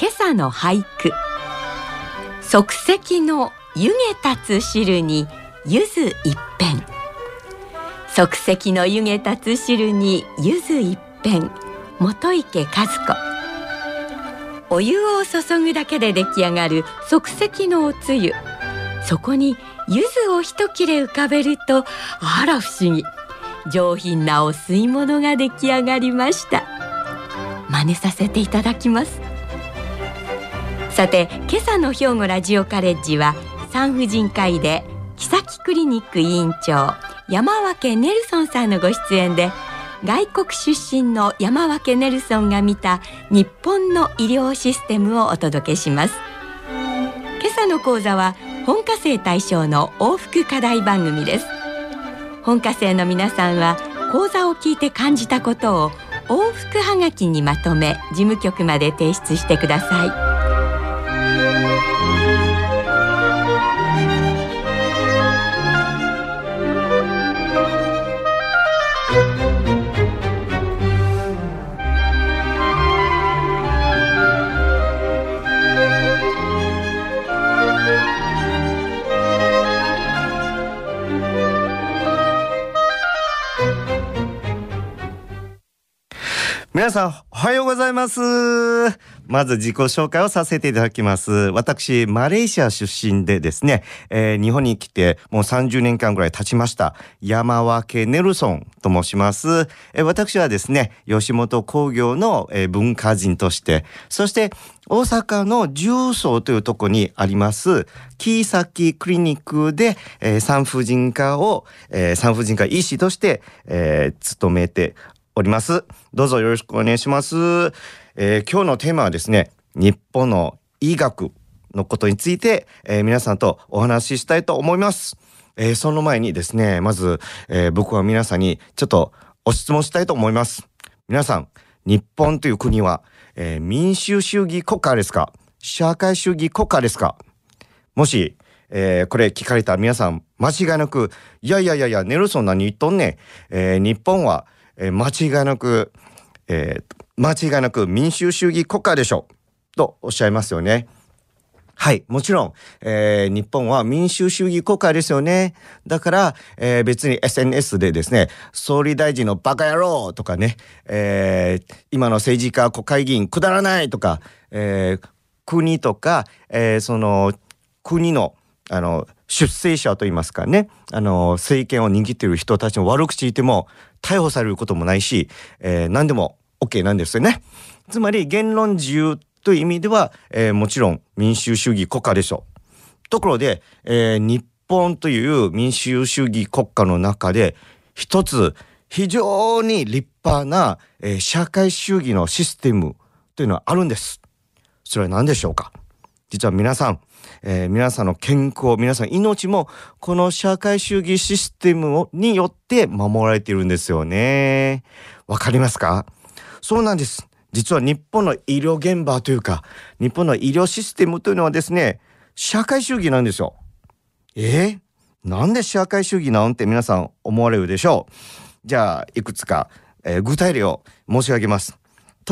今朝の俳句。即席の湯気立つ汁に柚子一片。即席の湯気立つ汁に柚子一片。元池和子。お湯を注ぐだけで出来上がる即席のおつゆ。そこに柚子を一切れ浮かべるとあら不思議。上品なお吸い物が出来上がりました。真似させていただきます。さて今朝の兵庫ラジオカレッジは産婦人科医で木崎クリニック委員長山分ネルソンさんのご出演で外国出身の山分ネルソンが見た日本の医療システムをお届けします。今朝の講座は本科生対象の往復課題番組です。本科生の皆さんは講座を聞いて感じたことを往復はがきにまとめ事務局まで提出してください。皆さん、おはようございます。まず自己紹介をさせていただきます。私、マレーシア出身でですね、えー、日本に来てもう30年間ぐらい経ちました。山分ネルソンと申します。えー、私はですね、吉本工業の、えー、文化人として、そして大阪の重曹というとこにあります、キーサキクリニックで、え、産婦人科を、え、産婦人科医師として、え、勤めております。どうぞよろしくお願いします。えー、今日のテーマはですね、日本の医学のことについて、えー、皆さんとお話ししたいと思います。えー、その前にですね、まず、えー、僕は皆さんにちょっとお質問したいと思います。皆さん、日本という国は、えー、民主主義国家ですか？社会主義国家ですか？もし、えー、これ聞かれた皆さん、間違いなく、いやいやいやいや、ネルソン何言っとんねん。えー、日本は、えー、間違いなく、えー、間違いなく民主主義国家でしょう。とおっしゃいますよね。はい。もちろん、えー、日本は民主主義国家ですよね。だから、えー、別に SNS でですね、総理大臣のバカ野郎とかね、えー、今の政治家、国会議員くだらないとか、えー、国とか、えー、その、国の、あの、出世者といいますかね、あの、政権を握っている人たちの悪口言っても、逮捕されることもないし、えー、何でも OK なんですよね。つまり言論自由という意味では、えー、もちろん民主主義国家でしょう。ところで、えー、日本という民主主義国家の中で一つ非常に立派な、えー、社会主義のシステムというのはあるんです。それは何でしょうか？実は皆さん、えー、皆さんの健康、皆さん命もこの社会主義システムによって守られているんですよね。わかりますか？そうなんです。実は日本の医療現場というか、日本の医療システムというのはですね、社会主義なんですよ。えー、なんで社会主義なんて皆さん思われるでしょう？じゃあ、いくつか、えー、具体例を申し上げます。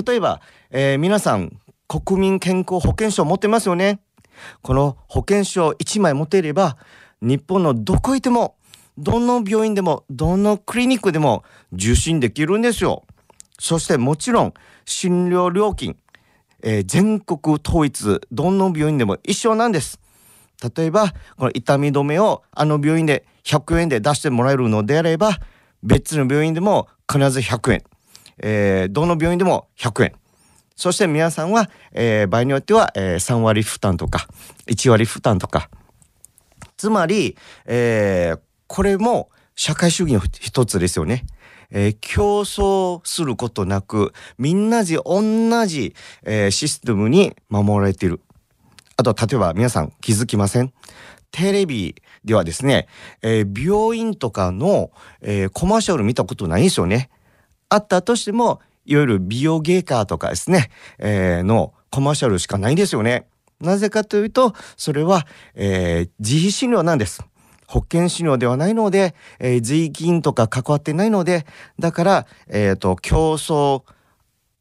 例えば、えー、皆さん、国民健康保険証持ってますよね？この保険証1枚持てれば、日本のどこ行っても、どの病院でも、どのクリニックでも受診できるんですよ。そしてもちろん、診療料金、えー、全国統一、どの病院でも一緒なんです。例えば、この痛み止めをあの病院で100円で出してもらえるのであれば、別の病院でも必ず100円。えー、どの病院でも100円。そして皆さんは、えー、場合によっては、えー、3割負担とか、1割負担とか。つまり、えー、これも社会主義の一つですよね。えー競争することなく、みんなで同じ、えーシステムに守られている。あと、例えば皆さん気づきません？テレビではですね、えー病院とかの、えーコマーシャル見たことないですよね。あったとしても、いわゆる美容外科とかですね、えーのコマーシャルしかないんですよね。なぜかというと、それは、えー自費診療なんです。保険診療ではないので、えー税金とか関わってないので、だから、えっ、と、競争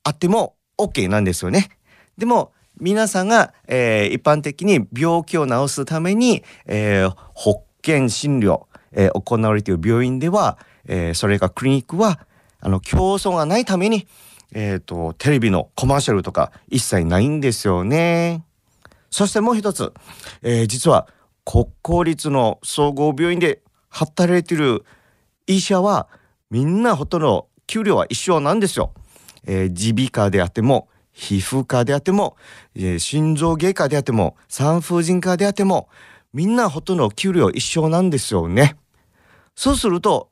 あっても OK なんですよね。でも、皆さんが、えー一般的に病気を治すために、えー保険診療、えー行われている病院では、えーそれからクリニックは、あの、競争がないために、えっ、と、テレビのコマーシャルとか一切ないんですよね。そしてもう一つ、えー実は国公立の総合病院で働いている医者はみんなほとんど給料は一緒なんですよ。えー耳鼻科であっても皮膚科であっても、えー心臓外科であっても産婦人科であってもみんなほとんど給料一緒なんですよね。そうすると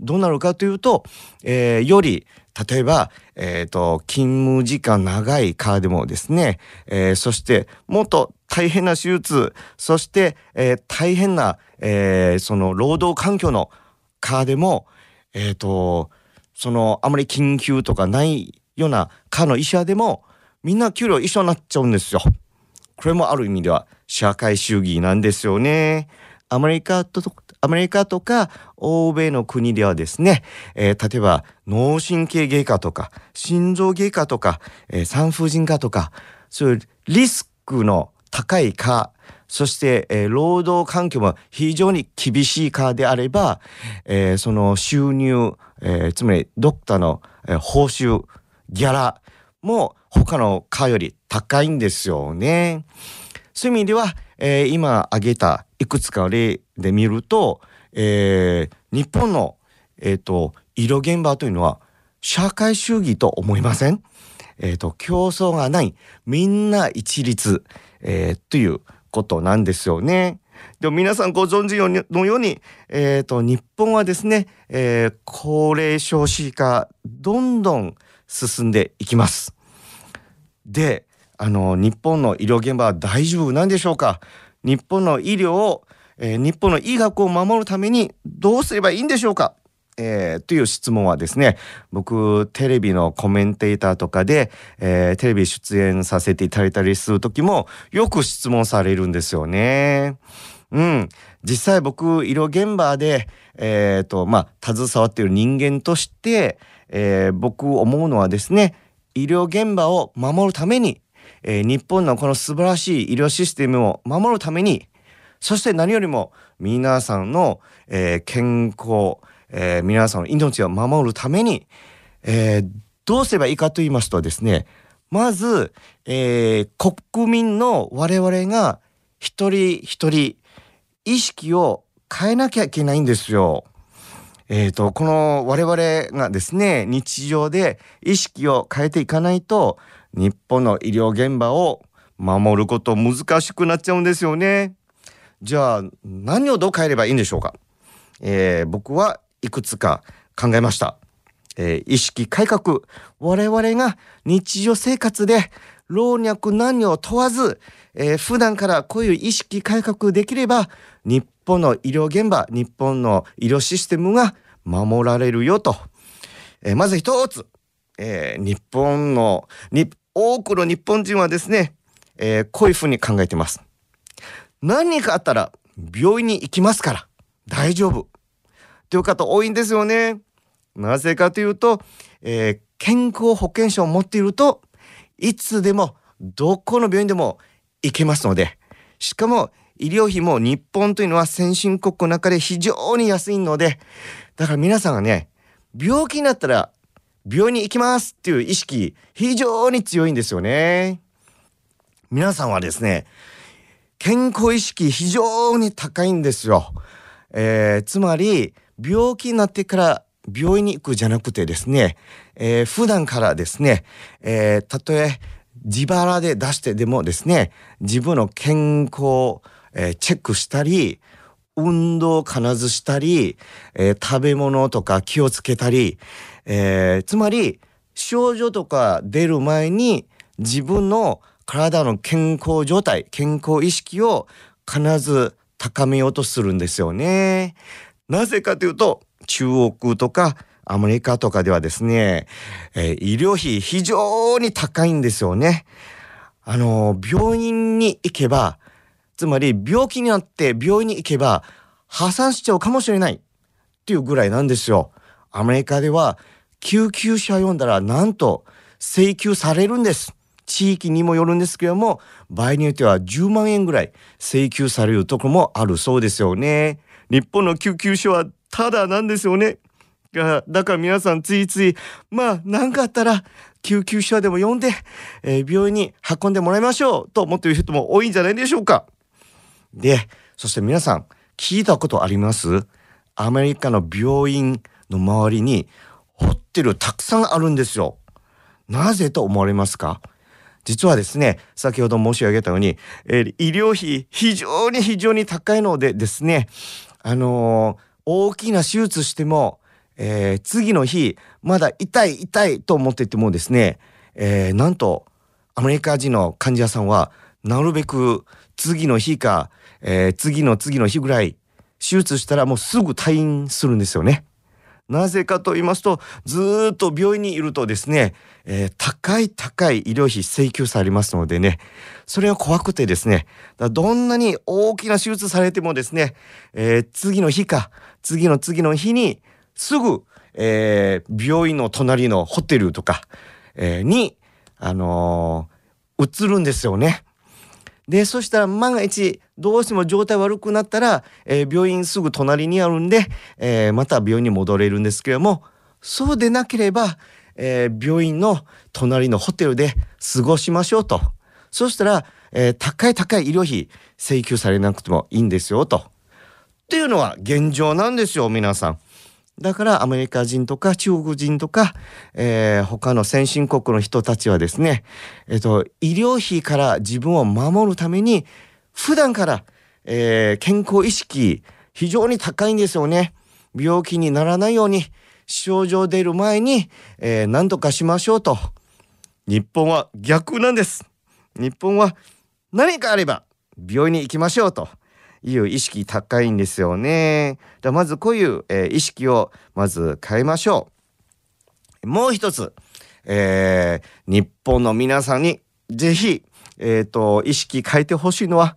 どうなるかというと、えーより例えば、えーと勤務時間長い科でもですね、えーそしてもっと大変な手術そして、えー大変な、えーその労働環境の科でも、えーとそのあまり緊急とかないような科の医者でもみんな給料一緒になっちゃうんですよ。これもある意味では社会主義なんですよね。アメリカとアメリカとか欧米の国ではですね、えー例えば脳神経外科とか心臓外科とか、えー産婦人科とかそういうリスクの高い科そして、えー労働環境も非常に厳しい科であれば、えーその収入、えーつまりドクターの、えー報酬ギャラも他の科より高いんですよね。そういう意味では、えー今挙げたいくつか例で見ると、えー日本の、えー、と医療現場というのは社会主義と思いません？えー、と競争がないみんな一律、えーということなんですよね。でも皆さんご存知のように、えー、と日本はですね、えー高齢少子化どんどん進んでいきます。であの日本の医療現場は大丈夫なんでしょうか？日本の医療を、えー日本の医学を守るためにどうすればいいんでしょうか？えーという質問はですね僕テレビのコメンテーターとかで、えーテレビ出演させていただいたりする時もよく質問されるんですよね。うん、実際僕医療現場で、えーとまあ、携わっている人間として、え僕思うのはですね医療現場を守るために、え日本のこの素晴らしい医療システムを守るためにそして何よりも皆さんの、えー健康、えー皆さんの命を守るために、えーどうすればいいかと言いますとですねまず、えー国民の我々が一人一人意識を変えなきゃいけないんですよ。えー、とこの我々がですね日常で意識を変えていかないと日本の医療現場を守ること難しくなっちゃうんですよね。じゃあ何をどう変えればいいんでしょうか、えー僕はいくつか考えました。えー意識改革我々が日常生活で老若男女を問わず、えー普段からこういう意識改革できれば日本の医療現場日本の医療システムが守られるよと、えーまず一つ、えー日本の多くの日本人はですね、えーこういうふうに考えています。何かあったら病院に行きますから。大丈夫。という方多いんですよね。なぜかというと、えー健康保険証を持っているといつでもどこの病院でも行けますので。しかも医療費も日本というのは先進国の中で非常に安いので。だから皆さんがね病気になったら病院に行きます。っていう意識非常に強いんですよね。皆さんはですね健康意識非常に高いんですよ。えーつまり病気になってから病院に行くじゃなくてですね、えー普段からですね、えーたとえ自腹で出してでもですね自分の健康を、えチェックしたり運動を必ずしたり、えー、食べ物とか気をつけたり、えー、つまり症状とか出る前に自分の体の健康状態健康意識を必ず高めようとするんですよね。なぜかというと中国とかアメリカとかではですね、えー、医療費非常に高いんですよね。あの病院に行けばつまり病気になって病院に行けば破産しちゃうかもしれないっていうぐらいなんですよ。アメリカでは救急車呼んだらなんと請求されるんです。地域にもよるんですけども場合によっては10万円ぐらい請求されるところもあるそうですよね。日本の救急車はただなんですよね。だから皆さんついついまあ何かあったら救急車でも呼んで、えー、病院に運んでもらいましょうと思っている人も多いんじゃないでしょうか。で、そして皆さん聞いたことあります？アメリカの病院の周りにホテルたくさんあるんですよ。なぜと思われますか？実はですね、先ほど申し上げたように、えー、医療費非常に非常に高いのでですね、あのー、大きな手術しても、えー、次の日、まだ痛い痛いと思っててもですね、え、なんとアメリカ人の患者さんはなるべく次の日か、え、次の次の日ぐらい手術したらもうすぐ退院するんですよね。なぜかと言いますとずっと病院にいるとですね、えー、高い高い医療費請求されますのでねそれは怖くてですねどんなに大きな手術されてもですね、えー、次の日か次の次の日にすぐ、えー、病院の隣のホテルとか、えに、あの移るんですよね。でそしたら万が一どうしても状態悪くなったら、えー、病院すぐ隣にあるんで、えー、また病院に戻れるんですけどもそうでなければ、えー、病院の隣のホテルで過ごしましょうとそしたら、え高い高い医療費請求されなくてもいいんですよと。っていうのは現状なんですよ皆さん。だからアメリカ人とか中国人とか、えー、他の先進国の人たちはですね、えっと、医療費から自分を守るために普段から、えー、健康意識非常に高いんですよね。病気にならないように症状出る前に、えー、何とかしましょうと。日本は逆なんです。日本は何かあれば病院に行きましょうと。いう意識高いんですよね。じゃまずこういう、えー、意識をまず変えましょう。もう一つ、えー、日本の皆さんにぜひ、えーと、意識変えてほしいのは、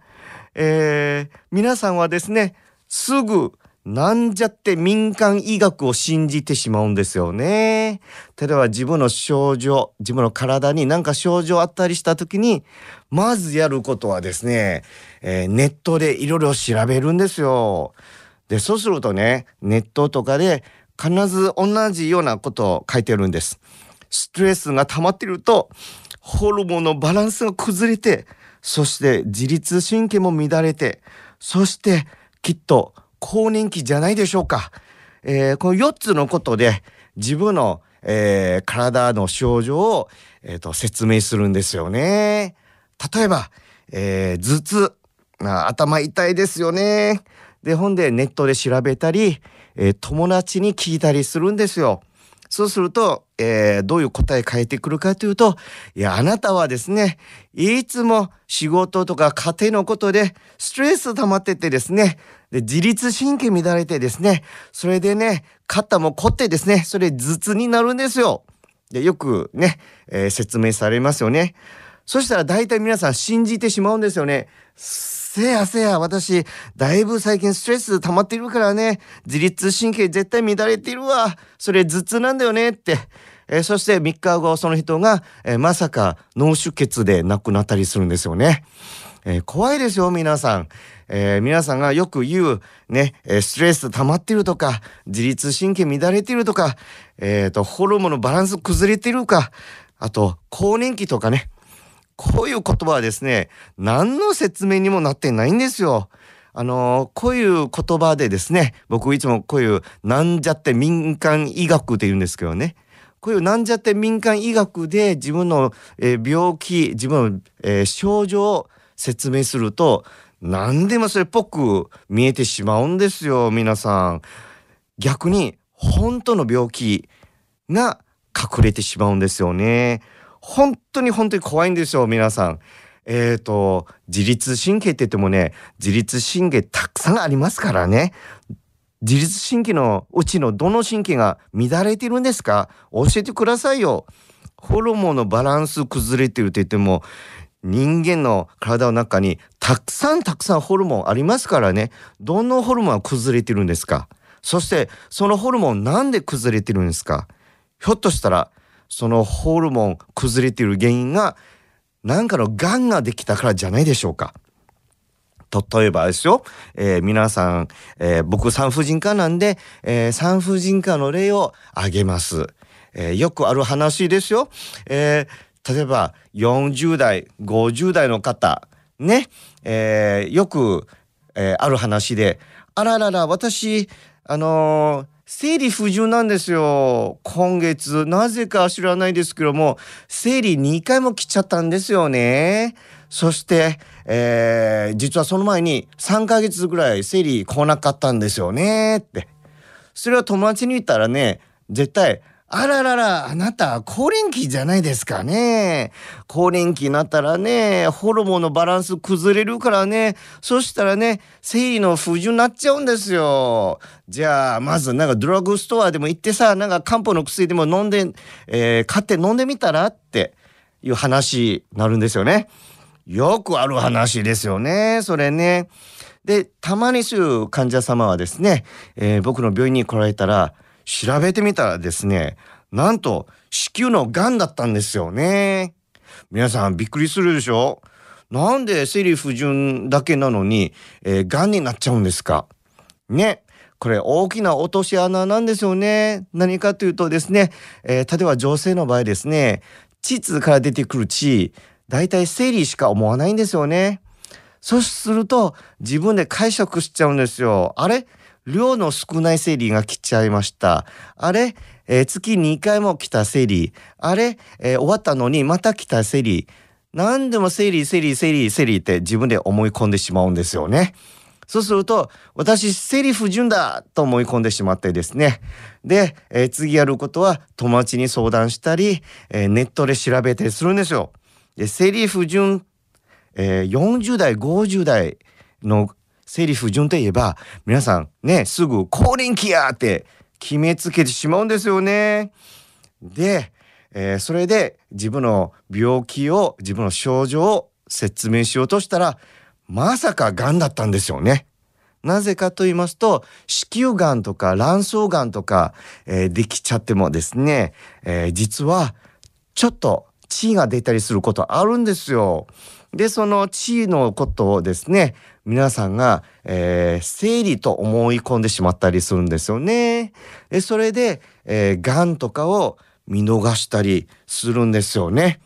えー、皆さんはですねすぐなんじゃって民間医学を信じてしまうんですよね。例えば自分の症状、自分の体に何か症状あったりした時に、まずやることはですね、えー、ネットでいろいろ調べるんですよ。で、そうするとね、ネットとかで必ず同じようなことを書いてるんです。ストレスが溜まっていると、ホルモンのバランスが崩れて、そして自律神経も乱れて、そしてきっと更年期じゃないでしょうか。えー、この4つのことで自分の、えー、体の症状を、えーと、説明するんですよね。例えば、えー、頭痛頭痛いですよね。で本でネットで調べたり、えー、友達に聞いたりするんですよ。そうすると、えー、どういう答え変えてくるかというと、いや、あなたはですね、いつも仕事とか家庭のことでストレス溜まっててですね、で自律神経乱れてですね、それでね、肩も凝ってですね、それ頭痛になるんですよ。で、よくね、えー、説明されますよね。そしたら大体皆さん信じてしまうんですよね。せやせや、私、だいぶ最近ストレス溜まっているからね、自律神経絶対乱れているわ。それ頭痛なんだよねって。えー、そして3日後、その人が、えー、まさか脳出血で亡くなったりするんですよね。えー、怖いですよ、皆さん。えー、皆さんがよく言う、ね、ストレス溜まってるとか、自律神経乱れてるとか、えっ、ー、と、ホルモンのバランス崩れてるか、あと、更年期とかね、こういう言葉はですね、何の説明にもなってないんですよ。あのこういう言葉でですね、僕いつもこういうなんじゃって民間医学って言うんですけどね、こういうなんじゃって民間医学で自分の、えー、病気、自分の、えー、症状を説明すると、何でもそれっぽく見えてしまうんですよ皆さん。逆に本当の病気が隠れてしまうんですよね。本当に本当に怖いんですよ皆さん。えっ、ー、と自律神経って言ってもね自律神経たくさんありますからね。自律神経のうちのどの神経が乱れてるんですか？教えてくださいよ。ホルモンのバランス崩れてるって言っても人間の体の中にたくさんたくさんホルモンありますからね。どのホルモンが崩れてるんですか？そしてそのホルモンなんで崩れてるんですか？ひょっとしたらそのホルモン崩れている原因が何かのがんができたからじゃないでしょうか例えばですよ、えー、皆さん、えー、僕産婦人科なんで、えー、産婦人科の例を挙げます。えー、よくある話ですよ。えー、例えば40代50代の方ね、えー、よく、えー、ある話で「あららら私あのー、生理不順なんですよ今月なぜか知らないですけども生理2回も来ちゃったんですよね。そして、えー、実はその前に3ヶ月ぐらい生理来なかったんですよねってそれは友達に言ったらね絶対あららら、あなた、更年期じゃないですかね。更年期になったらね、ホルモンのバランス崩れるからね、そしたらね、生理の不順になっちゃうんですよ。じゃあ、まずなんかドラッグストアでも行ってさ、なんか漢方の薬でも飲んで、えー、買って飲んでみたらっていう話になるんですよね。よくある話ですよね、それね。で、たまにそういう患者様はですね、えー、僕の病院に来られたら、調べてみたらですね、なんと子宮の癌だったんですよね。皆さんびっくりするでしょ？なんで生理不順だけなのに、えー、癌になっちゃうんですか？ね。これ大きな落とし穴なんですよね。何かというとですね、えー、例えば女性の場合ですね、膣から出てくる血、大体生理しか思わないんですよね。そうすると自分で解釈しちゃうんですよ。あれ？量の少ない生理が来ちゃいました。あれ、えー、月2回も来た生理。あれ、えー、終わったのにまた来た生理。何でも生理、生理、生理、生理って自分で思い込んでしまうんですよね。そうすると、私、生理不順だと思い込んでしまってですね。で、えー、次やることは友達に相談したり、えー、ネットで調べたりするんですよ。で、生理不順、えー、40代、50代の生理不順といえば皆さんねすぐ更年期やって決めつけてしまうんですよね。で、えー、それで自分の病気を自分の症状を説明しようとしたらまさかがんだったんですよね。なぜかと言いますと子宮がんとか卵巣がんとか、えー、できちゃってもですね、えー、実はちょっと血が出たりすることあるんですよ。でその血のことをですね皆さんが、えー、生理と思い込んでしまったりするんですよね。でそれで、えー、がんとかを見逃したりするんですよね。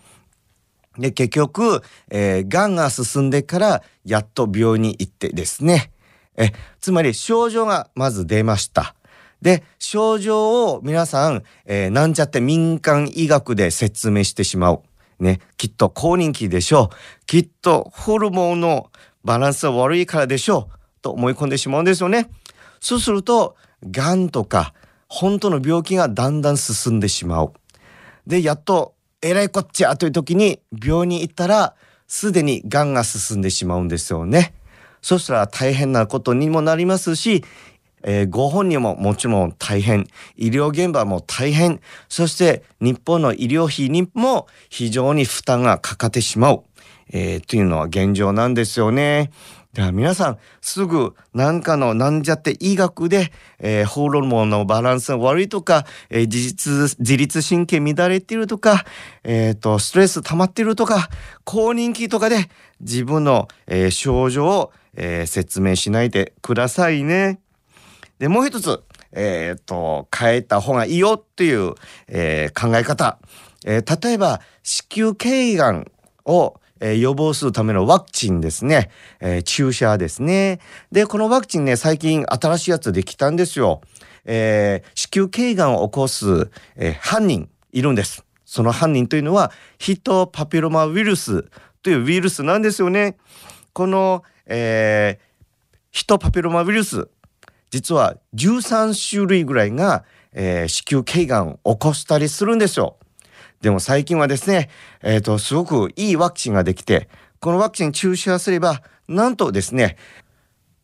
で結局、えー、がんが進んでからやっと病院に行ってですねえつまり症状がまず出ました。で症状を皆さん、えー、なんちゃって民間医学で説明してしまう。ね、きっと更年期でしょう。きっとホルモンのバランスが悪いからでしょう。と思い込んでしまうんですよね。そうすると、がんとか、本当の病気がだんだん進んでしまう。で、やっと、えらいこっちゃという時に病院に行ったら、すでにがんが進んでしまうんですよね。そしたら大変なことにもなりますし、えー、ご本人ももちろん大変医療現場も大変そして日本の医療費にも非常に負担がかかってしまう、えー、というのは現状なんですよね。では皆さんすぐ何かのなんじゃって医学で、えー、ホルモンのバランスが悪いとか、えー、自律自律神経乱れているとか、えーと、ストレス溜まっているとか更年期とかで自分の、えー、症状を、えー、説明しないでくださいね。で、もう一つ、え、ー、と、変えた方がいいよっていう、えー、考え方。えー、例えば、子宮頸がんを、えー、予防するためのワクチンですね、えー、注射ですね。で、このワクチンね、最近新しいやつできたんですよ。えー、子宮頸がんを起こす、えー、犯人いるんです。その犯人というのは、ヒトパピロマウイルスというウイルスなんですよね。この、えー、ヒトパピロマウイルス実は13種類ぐらいが、えー、子宮頸がんを起こしたりするんですよ。でも最近はですね、えっ、ー、と、すごくいいワクチンができて、このワクチン注射すれば、なんとですね、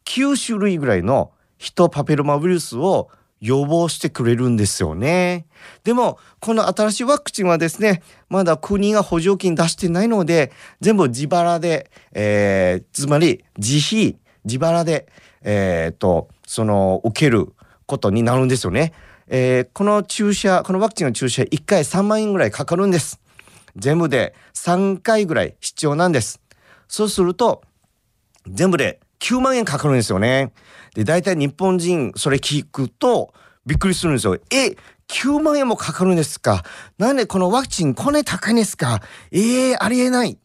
9種類ぐらいのヒトパピロマウイルスを予防してくれるんですよね。でも、この新しいワクチンはですね、まだ国が補助金出してないので、全部自腹で、えー、つまり自費、自腹で、えっ、と、その、受けることになるんですよね。えー、この注射、このワクチンの注射1回3万円ぐらいかかるんです。全部で3回ぐらい必要なんです。そうすると、全部で9万円かかるんですよね。で、大体日本人、それ聞くと、びっくりするんですよ。え、9万円もかかるんですか？なんでこのワクチンこんなに高いんですか？ええー、ありえないっ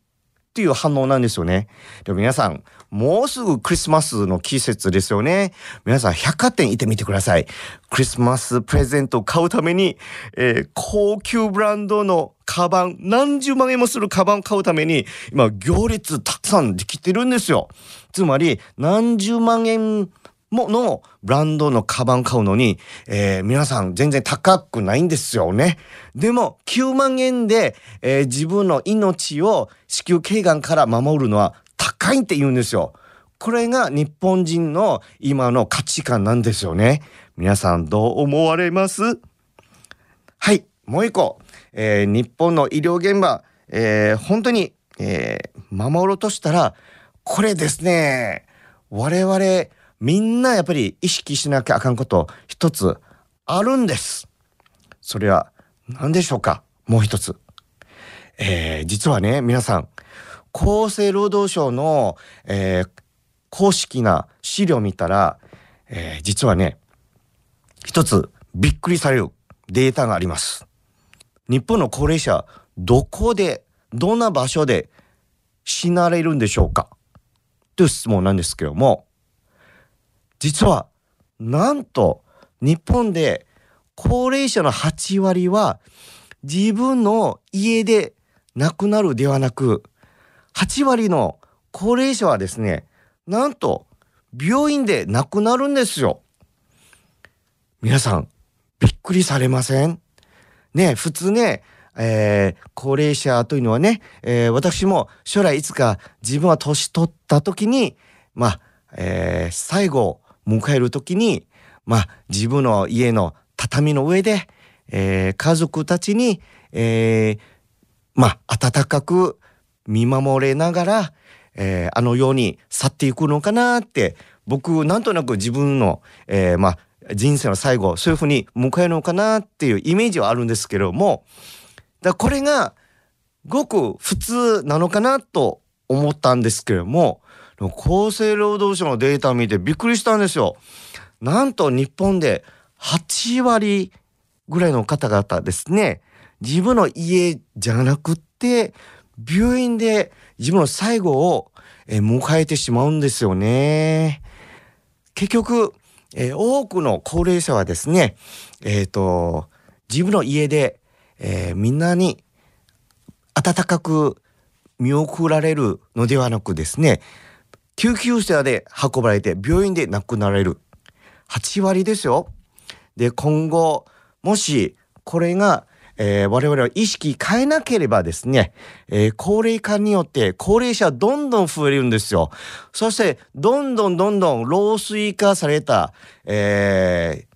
ていう反応なんですよね。でも皆さん、もうすぐクリスマスの季節ですよね。皆さん百貨店行ってみてください。クリスマスプレゼントを買うために、えー、高級ブランドのカバン、何十万円もするカバンを買うために、今行列たくさんできてるんですよ。つまり、何十万円ものブランドのカバン買うのに、えー、皆さん全然高くないんですよね。でも9万円で、えー、自分の命を子宮頸がんから守るのは高いって言うんですよ。これが日本人の今の価値観なんですよね。皆さんどう思われます？はい、もう一個。えー、日本の医療現場、えー、本当に、えー、守ろうとしたら、これですね、我々みんなやっぱり意識しなきゃあかんこと一つあるんです。それは何でしょうか？もう一つ。えー、実はね、皆さん、厚生労働省の、えー、公式な資料を見たら、えー、実はね、一つびっくりされるデータがあります。日本の高齢者、どこで、どんな場所で死なれるんでしょうか？という質問なんですけども、実は、なんと、日本で高齢者の8割は自分の家で亡くなるではなく、8割の高齢者はですね、なんと病院で亡くなるんですよ。皆さん、びっくりされません？ね、普通ね、えー、高齢者というのはね、えー、私も将来いつか自分は年取った時に、まあ、えー、最後迎える時に、まあ、自分の家の畳の上で、えー、家族たちに、えー、まあ、温かく見守れながら、えー、あのように去っていくのかなって、僕、なんとなく自分の、えー、まあ、人生の最後、そういうふうに迎えるのかなっていうイメージはあるんですけれども、だこれが、ごく普通なのかなと思ったんですけれども、厚生労働省のデータを見てびっくりしたんですよ。なんと日本で8割ぐらいの方々ですね、自分の家じゃなくって病院で自分の最後をえ迎えてしまうんですよね。結局、え、多くの高齢者はですね、えっ、ー、と、自分の家で、えー、みんなに温かく見送られるのではなくですね、救急車で運ばれて病院で亡くなられる。8割ですよ。で、今後、もしこれがえー、我々は意識変えなければですね、えー、高齢化によって高齢者どんどん増えるんですよ。そして、どんどんどんどん老衰化された、え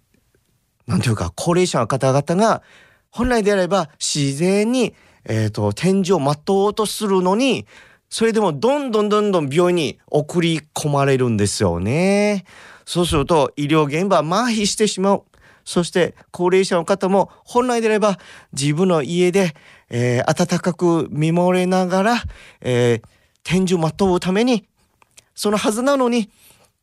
ー、なんていうか、高齢者の方々が、本来であれば自然に、えっ、ー、と、天井を待とうとするのに、それでもどんどんどんどん病院に送り込まれるんですよね。そうすると医療現場麻痺してしまう。そして高齢者の方も本来であれば自分の家で、えー、温かく見守れながら、えー、天寿全うためにそのはずなのに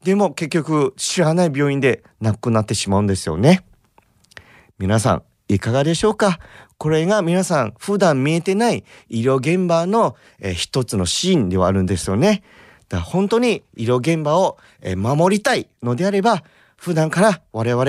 でも結局知らない病院で亡くなってしまうんですよね。皆さんいかがでしょうか？これが皆さん普段見えてない医療現場の、えー、一つのシーンではあるんですよね。だ本当に医療現場を、え、守りたいのであれば普段から我々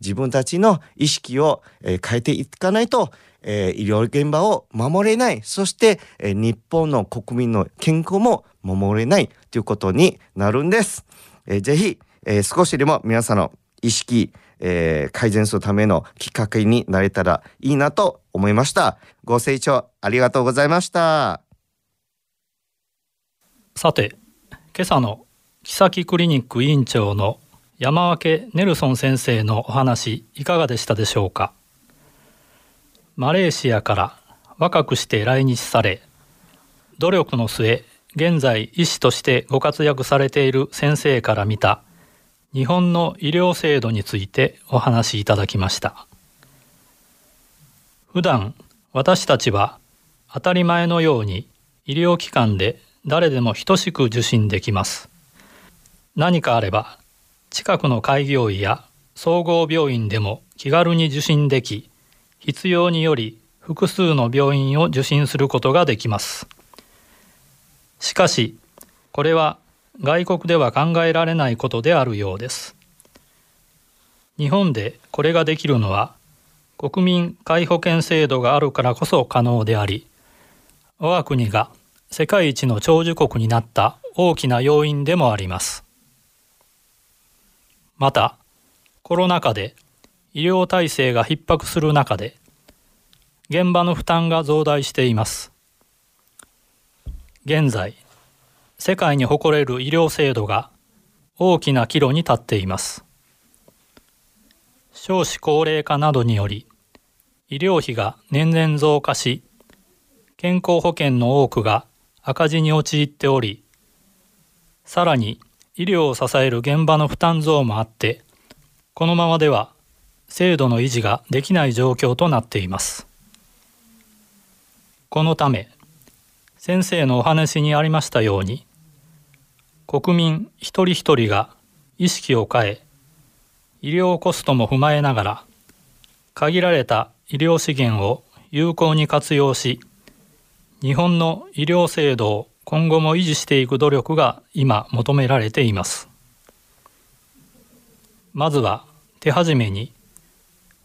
自分たちの意識を、え変えていかないと、えー、医療現場を守れない、そして、えー、日本の国民の健康も守れないということになるんです。えー、ぜひ、えー、少しでも皆さんの意識、えー、改善するためのきっかけになれたらいいなと思いました。ご清聴ありがとうございました。さて、今朝の木崎クリニック委員長の山分ネルソン先生のお話いかがでしたでしょうか？マレーシアから若くして来日され努力の末現在医師としてご活躍されている先生から見た日本の医療制度についてお話しいただきました。普段私たちは当たり前のように医療機関で誰でも等しく受診できます。何かあれば近くの開業医や総合病院でも気軽に受診でき必要により複数の病院を受診することができます。しかしこれは外国では考えられないことであるようです。日本でこれができるのは国民皆保険制度があるからこそ可能であり我が国が世界一の長寿国になった大きな要因でもあります。またコロナ禍で医療体制が逼迫する中で現場の負担が増大しています。現在世界に誇れる医療制度が大きな岐路に立っています。少子高齢化などにより医療費が年々増加し健康保険の多くが赤字に陥っておりさらに医療を支える現場の負担増もあってこのままでは制度の維持ができない状況となっています。このため先生のお話にありましたように国民一人一人が意識を変え医療コストも踏まえながら限られた医療資源を有効に活用し日本の医療制度を今後も維持していく努力が今求められています。まずは手始めに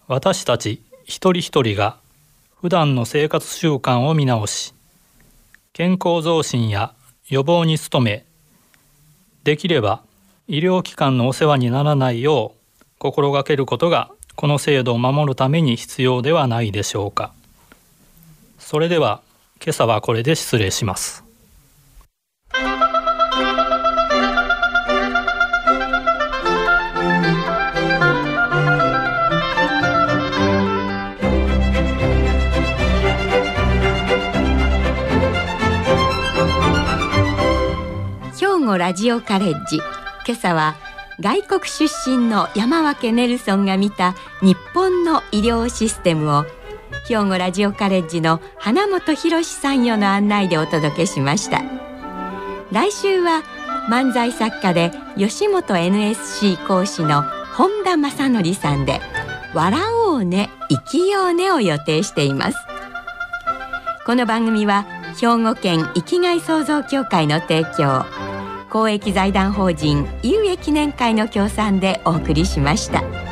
私たち一人一人が普段の生活習慣を見直し健康増進や予防に努めできれば医療機関のお世話にならないよう心がけることがこの制度を守るために必要ではないでしょうか。それでは今朝はこれで失礼します。兵庫ラジオカレッジ。今朝は外国出身の山分ネルソンが見た日本の医療システムを兵庫ラジオカレッジの花本博さんよの案内でお届けしました。来週は漫才作家で吉本 NSC 講師の本田正則さんで笑おうね生きようねを予定していますこの番組は兵庫県生きがい創造協会の提供公益財団法人有益記念会の協賛でお送りしました。